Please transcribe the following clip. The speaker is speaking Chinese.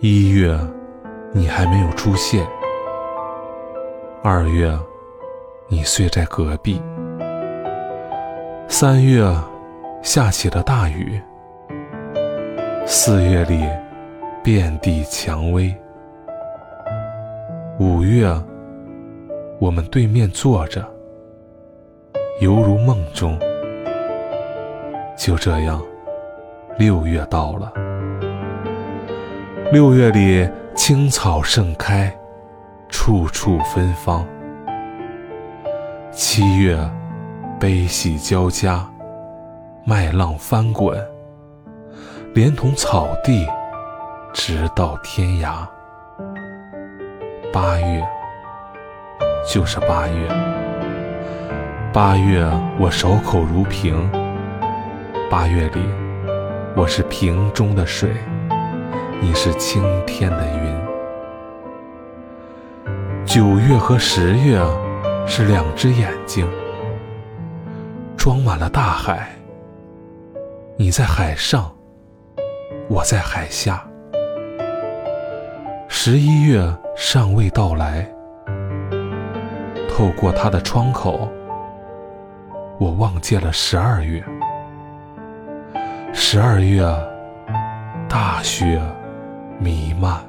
一月，你还没有出现；二月，你睡在隔壁；三月，下起了大雨；四月里，遍地蔷薇；五月，我们对面坐着，犹如梦中。就这样，六月到了。六月里，青草盛开，处处芬芳。七月，悲喜交加，麦浪翻滚，连同草地，直到天涯。八月，就是八月。八月，我守口如瓶。八月里，我是瓶中的水，你是青天的云。九月和十月是两只眼睛，装满了大海。你在海上，我在海下。十一月尚未到来，透过它的窗口，我望见了十二月。十二月，大雪弥漫。